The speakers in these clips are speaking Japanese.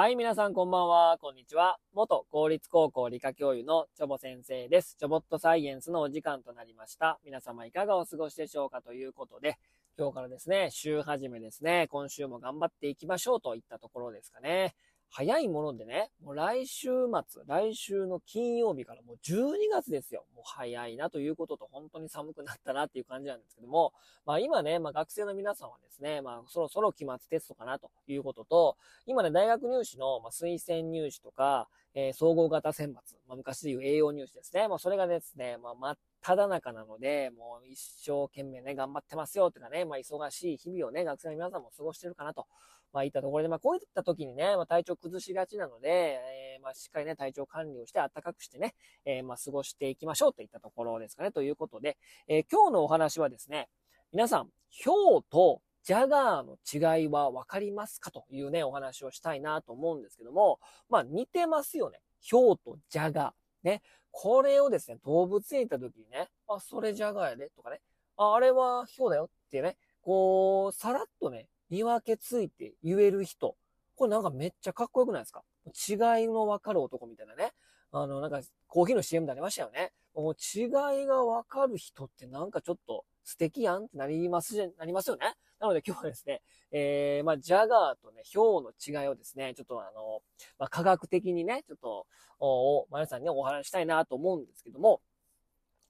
はい、皆さんこんばんは、こんにちは。元公立高校理科教諭のチョボ先生です。チョボットサイエンスのお時間となりました。皆様いかがお過ごしでしょうかということで、今日からですね、週始めですね、今週も頑張っていきましょうといったところですかね。早いものでね、もう来週末、来週の金曜日からもう12月ですよ。もう早いなということと、本当に寒くなったなっていう感じなんですけども、まあ今ね、まあ学生の皆さんはですね、まあそろそろ期末テストかなということと、今ね、大学入試の、ま推薦入試とか、えー、総合型選抜、まあ昔でいう栄養入試ですね。まあそれがですね、まあ真っただ中なので、もう一生懸命ね、頑張ってますよとかね、まあ忙しい日々をね、学生の皆さんも過ごしてるかなとまあ、いったところで、まあ、こういった時にね、まあ、体調崩しがちなので、えー、まあ、しっかりね、体調管理をして暖かくしてね、えー、まあ、過ごしていきましょうといったところですかね。ということで、えー、今日のお話はですね、皆さん、氷とジャガーの違いはわかりますかというね、お話をしたいなと思うんですけども、まあ、似てますよね。氷とジャガー。ね。これをですね、動物園行った時にね、あ、それジャガーやで、とかね、あ、あれは氷だよってね、こう、さらっとね、見分けついて言える人。これなんかめっちゃかっこよくないですか？違いのわかる男みたいなね。あの、なんか、コーヒーの CM でありましたよね。もう違いがわかる人ってなんかちょっと素敵やんってなりますじゃ、なりますよね。なので今日はですね、えー、まあ、ジャガーとね、ヒョウの違いをですね、ちょっとあの、まあ、科学的にね、ちょっと、お、皆さんに、お話したいなと思うんですけども、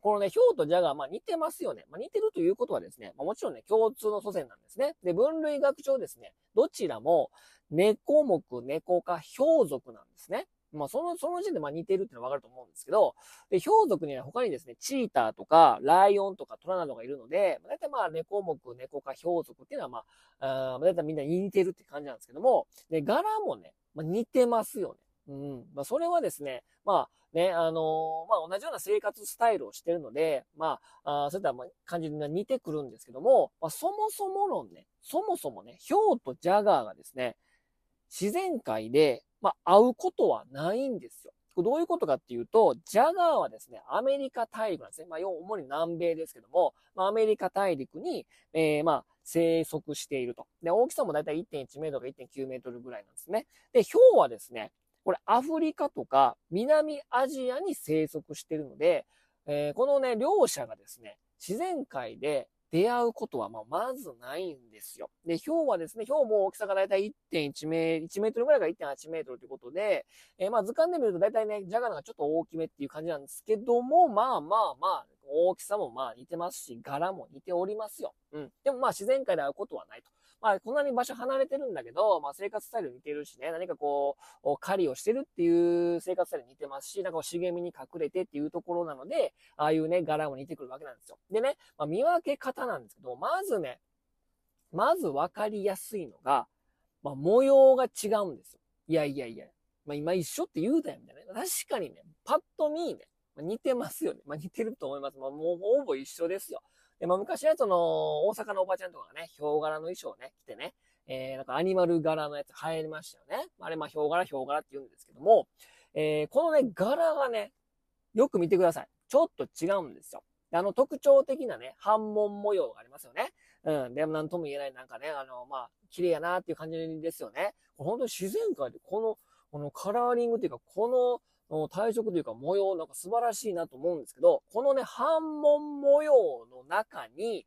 このね、ヒョウとジャガー、まあ似てますよね。まあ似てるということはですね、まあもちろんね、共通の祖先なんですね。で、分類学上ですね、どちらも猫目、猫科、ヒョウ属なんですね。まあその、その時点でまあ似てるってのはわかると思うんですけど、で、ヒョウ属には他にですね、チーターとか、ライオンとかトラなどがいるので、まあ、大体まあ猫目、猫科、ヒョウ属っていうのはまあ、あ大体みんな似てるって感じなんですけども、で、柄もね、まあ、似てますよね。うん。まあ、それはですね、まあ、ね、あのー、まあ、同じような生活スタイルをしてるので、まあ、あそういった感じに似てくるんですけども、まあ、そもそも論ね、そもそもね、ヒョウとジャガーがですね、自然界で、まあ、会うことはないんですよ。どういうことかっていうと、ジャガーはですね、アメリカ大陸なんですね。まあ、主に南米ですけども、まあ、アメリカ大陸に、えー、まあ、生息していると。で、大きさもだいたい1.1メートルか1.9メートルぐらいなんですね。で、ヒョウはですね、これアフリカとか南アジアに生息しているので、えー、このね、両者がですね、自然界で出会うことはままずないんですよ。で、氷はですね、氷も大きさがだいたい1.1メートル、1メートルぐらいが1.8メートルということで、えー、まあ図鑑で見るとだいたいね、ジャガーがちょっと大きめっていう感じなんですけども、まあまあまあ、大きさもまあ似てますし、柄も似ておりますよ。うん。でもまあ自然界で会うことはないと。まあ、こんなに場所離れてるんだけど、まあ、生活スタイル似てるしね、何かこう、狩りをしてるっていう生活スタイル似てますし、なんか茂みに隠れてっていうところなので、ああいうね、柄も似てくるわけなんですよ。でね、まあ、見分け方なんですけど、まずね、まず分かりやすいのが、まあ、模様が違うんですよ。いやいやいや、まあ、今一緒って言うたよ、みたいな。確かにね、パッと見ね、まあ、似てますよね。まあ、似てると思います。まあ、もうほぼ一緒ですよ。で、まあ昔はその、大阪のおばちゃんとかがね、ヒョウ柄の衣装をね、着てね、えー、なんかアニマル柄のやつ流行りましたよね。あれ、まあ、ヒョウ柄、ヒョウ柄って言うんですけども、えー、このね、柄がね、よく見てください。ちょっと違うんですよ。あの、特徴的なね、反紋模様がありますよね。うん。で、なんとも言えない、なんかね、あの、まあ、綺麗やなっていう感じですよね。本当に自然界でこの、このカラーリングっていうか、この、体色というか模様なんか素晴らしいなと思うんですけど、このね、反紋模様の中に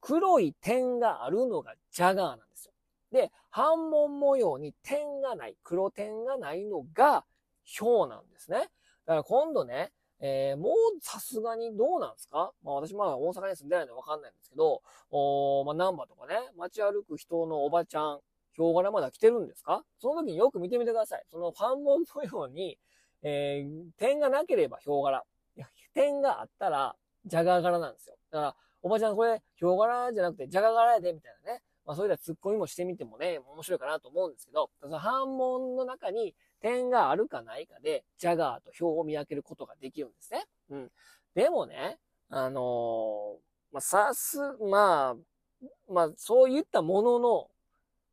黒い点があるのがジャガーなんですよ。で、反紋模様に点がない、黒点がないのがヒョウなんですね。だから今度ね、えー、もうさすがにどうなんですか？まあ私まあ大阪に住んでないのでわかんないんですけど、おまあナンバとかね、街歩く人のおばちゃん、ヒョウ柄まだ来てるんですか？その時によく見てみてください。その反紋模様にえー、点がなければヒョウ柄。いや、点があったら、ジャガー柄なんですよ。だから、おばちゃんこれ、ヒョウ柄じゃなくて、ジャガー柄やで、みたいなね。まあ、そういったツッコミもしてみてもね、面白いかなと思うんですけど、その反問の中に点があるかないかで、ジャガーとヒョウを見分けることができるんですね。うん。でもね、あのー、まあ、さす、まあ、まあ、そういったものの、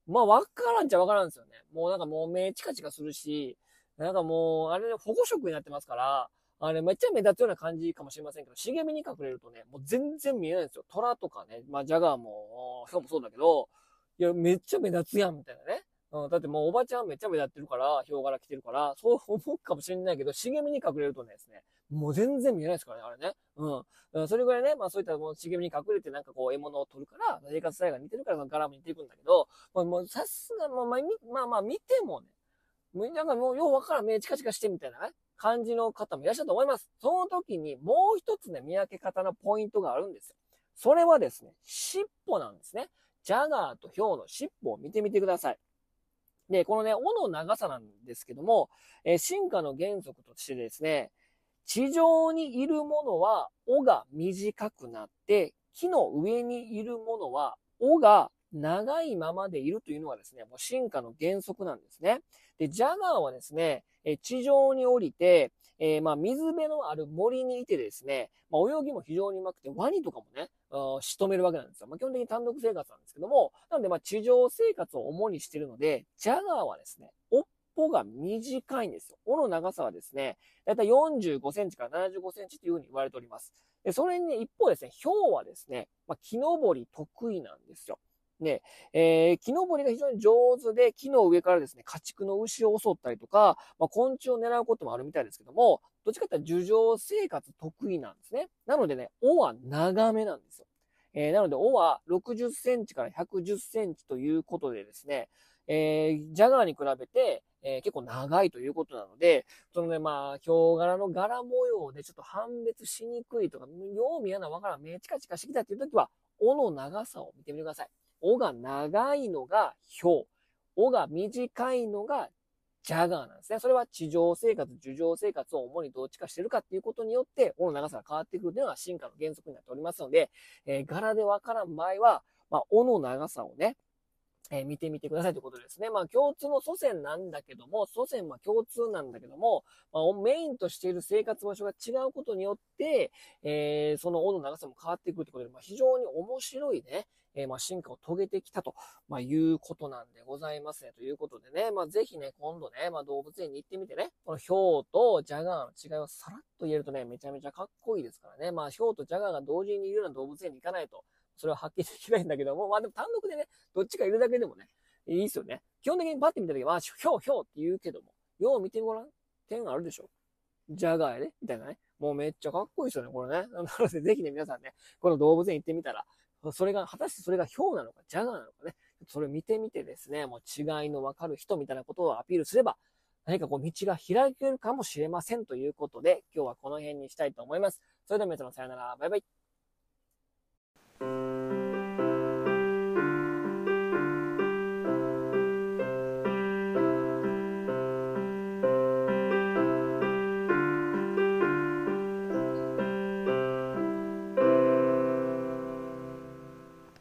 まあ、わからんちゃわからんですよね。もうなんかもう目チカチカするし、なんかもう、あれね、保護色になってますから、あれ、めっちゃ目立つような感じかもしれませんけど、茂みに隠れるとね、もう全然見えないんですよ。虎とかね、まあ、ジャガーも、ヒョウもそうだけど、いや、めっちゃ目立つやん、みたいなね。うん、だってもうおばちゃんめっちゃ目立ってるから、ヒョウ柄着てるから、そう思うかもしれないけど、茂みに隠れるとねですね、もう全然見えないですからね、あれね。うん。それぐらいね、まあそういったもう茂みに隠れてなんかこう獲物を取るから、生活スタイルが似てるから柄も似ていくんだけど、まあ、もうさすが、まあまあ、まあまあ見てもね、なんかもうようわからん目チカチカしてみたいなね、感じの方もいらっしゃると思います。その時にもう一つね、見分け方のポイントがあるんですよ。それはですね、尻尾なんですね。ジャガーとヒョウの尻尾を見てみてください。で、このね、尾の長さなんですけども、えー、進化の原則としてですね、地上にいるものは尾が短くなって、木の上にいるものは尾が長いままでいるというのがですね、もう進化の原則なんですね。で、ジャガーはですね、え地上に降りて、えー、まあ、水辺のある森にいてですね、まあ、泳ぎも非常にうまくて、ワニとかもね、仕留めるわけなんですよ。まあ、基本的に単独生活なんですけども、なので、まあ、地上生活を主にしているので、ジャガーはですね、尾っぽが短いんですよ。尾の長さはですね、だいたい45センチから75センチというふうに言われております。で、それにね、一方ですね、ヒョウはですね、まあ、木登り得意なんですよ。ね、えー、木登りが非常に上手で、木の上からですね、家畜の牛を襲ったりとか、まあ、昆虫を狙うこともあるみたいですけども、どっちかというと樹上生活得意なんですね。なのでね、尾は長めなんですよ。えー、なので、尾は60センチから110センチということでですね、えー、ジャガーに比べて、えー、結構長いということなので、そのね、まあ、ヒョウ柄の柄模様でちょっと判別しにくいとか、よう見やなわからん、目チカチカしてきたっていう時は、尾の長さを見てみてください。尾が長いのがヒョウ。尾が短いのがジャガーなんですね。それは地上生活、樹上生活を主にどっちかしてるかっていうことによって、尾の長さが変わってくるというのが進化の原則になっておりますので、えー、柄でわからん場合は、まあ、尾の長さをね、えー、見てみてくださいということですね。まあ共通の祖先なんだけども、祖先は共通なんだけども、まあ、メインとしている生活場所が違うことによって、えー、その尾の長さも変わってくるということで、まあ、非常に面白いね、えー、まあ、進化を遂げてきたと、まあ、いうことなんでございますね。ということでね、まあ、ぜひね、今度ね、まあ、動物園に行ってみてね、このヒョウとジャガーの違いをさらっと言えるとね、めちゃめちゃかっこいいですからね。まあ、ヒョウとジャガーが同時にいるような動物園に行かないと、それは発揮できないんだけども、まあでも単独でね、どっちかいるだけでもね、いいっすよね。基本的にパッて見た時は、まあ、ヒョウヒョウって言うけども、よう見てごらん。点あるでしょジャガーやでみたいなね。もうめっちゃかっこいいですよね、これね。なので、ぜひね、皆さんね、この動物園行ってみたら、それが、果たしてそれがヒョウなのか、ジャガーなのかね、それを見てみてですね、もう違いのわかる人みたいなことをアピールすれば、何かこう道が開けるかもしれませんということで、今日はこの辺にしたいと思います。それでは皆様さよなら、バイバイ。